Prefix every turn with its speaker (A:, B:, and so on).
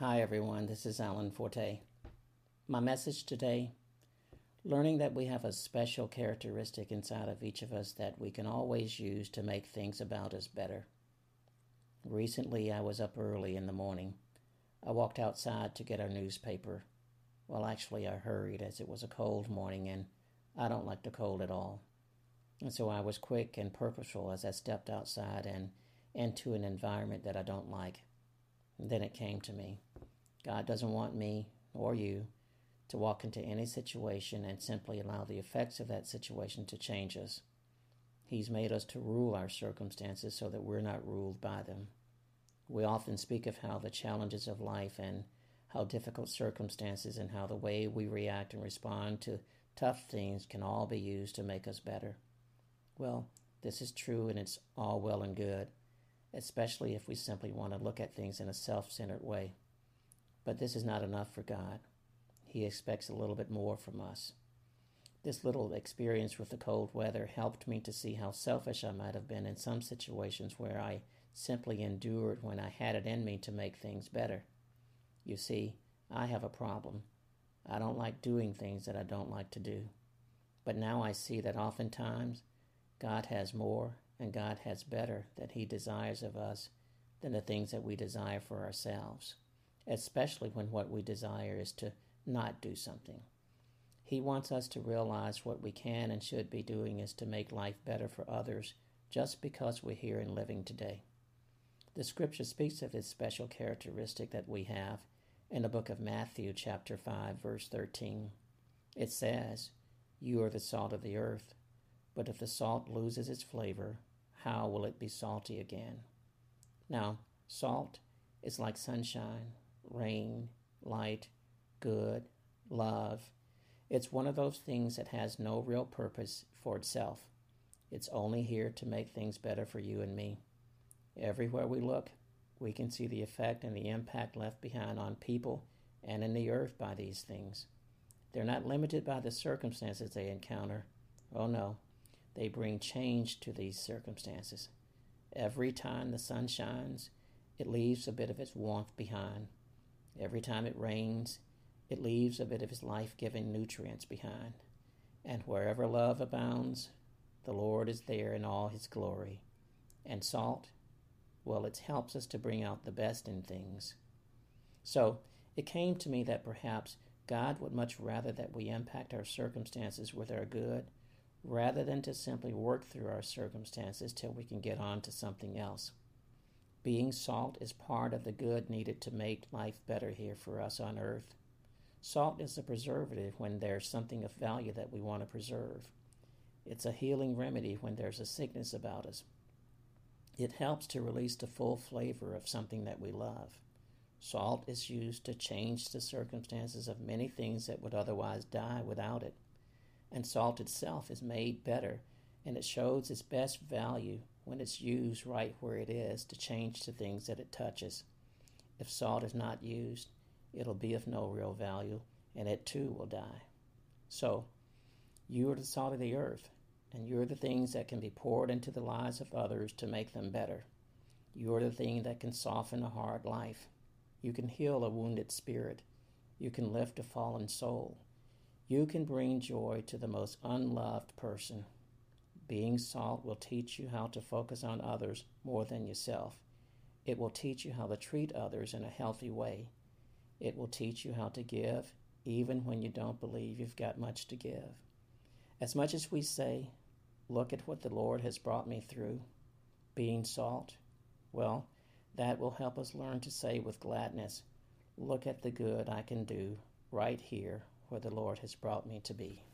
A: Hi, everyone. This is Alan Forte. My message today learning that we have a special characteristic inside of each of us that we can always use to make things about us better. Recently, I was up early in the morning. I walked outside to get our newspaper. Well, actually, I hurried as it was a cold morning and I don't like the cold at all. And so I was quick and purposeful as I stepped outside and into an environment that I don't like. And then it came to me. God doesn't want me or you to walk into any situation and simply allow the effects of that situation to change us. He's made us to rule our circumstances so that we're not ruled by them. We often speak of how the challenges of life and how difficult circumstances and how the way we react and respond to tough things can all be used to make us better. Well, this is true and it's all well and good, especially if we simply want to look at things in a self centered way. But this is not enough for God. He expects a little bit more from us. This little experience with the cold weather helped me to see how selfish I might have been in some situations where I simply endured when I had it in me to make things better. You see, I have a problem. I don't like doing things that I don't like to do. But now I see that oftentimes God has more and God has better that He desires of us than the things that we desire for ourselves especially when what we desire is to not do something. He wants us to realize what we can and should be doing is to make life better for others just because we're here and living today. The scripture speaks of this special characteristic that we have in the book of Matthew, chapter 5, verse 13. It says, You are the salt of the earth, but if the salt loses its flavor, how will it be salty again? Now, salt is like sunshine rain, light, good, love. It's one of those things that has no real purpose for itself. It's only here to make things better for you and me. Everywhere we look, we can see the effect and the impact left behind on people and in the earth by these things. They're not limited by the circumstances they encounter. Oh no, they bring change to these circumstances. Every time the sun shines, it leaves a bit of its warmth behind. Every time it rains, it leaves a bit of its life giving nutrients behind. And wherever love abounds, the Lord is there in all his glory. And salt, well, it helps us to bring out the best in things. So it came to me that perhaps God would much rather that we impact our circumstances with our good rather than to simply work through our circumstances till we can get on to something else. Being salt is part of the good needed to make life better here for us on earth. Salt is a preservative when there's something of value that we want to preserve. It's a healing remedy when there's a sickness about us. It helps to release the full flavor of something that we love. Salt is used to change the circumstances of many things that would otherwise die without it. And salt itself is made better, and it shows its best value when it's used right where it is to change the things that it touches. If salt is not used, it'll be of no real value, and it too will die. So, you are the salt of the earth, and you're the things that can be poured into the lives of others to make them better. You're the thing that can soften a hard life. You can heal a wounded spirit. You can lift a fallen soul. You can bring joy to the most unloved person. Being salt will teach you how to focus on others more than yourself. It will teach you how to treat others in a healthy way. It will teach you how to give even when you don't believe you've got much to give. As much as we say, Look at what the Lord has brought me through, being salt, well, that will help us learn to say with gladness, Look at the good I can do right here where the Lord has brought me to be.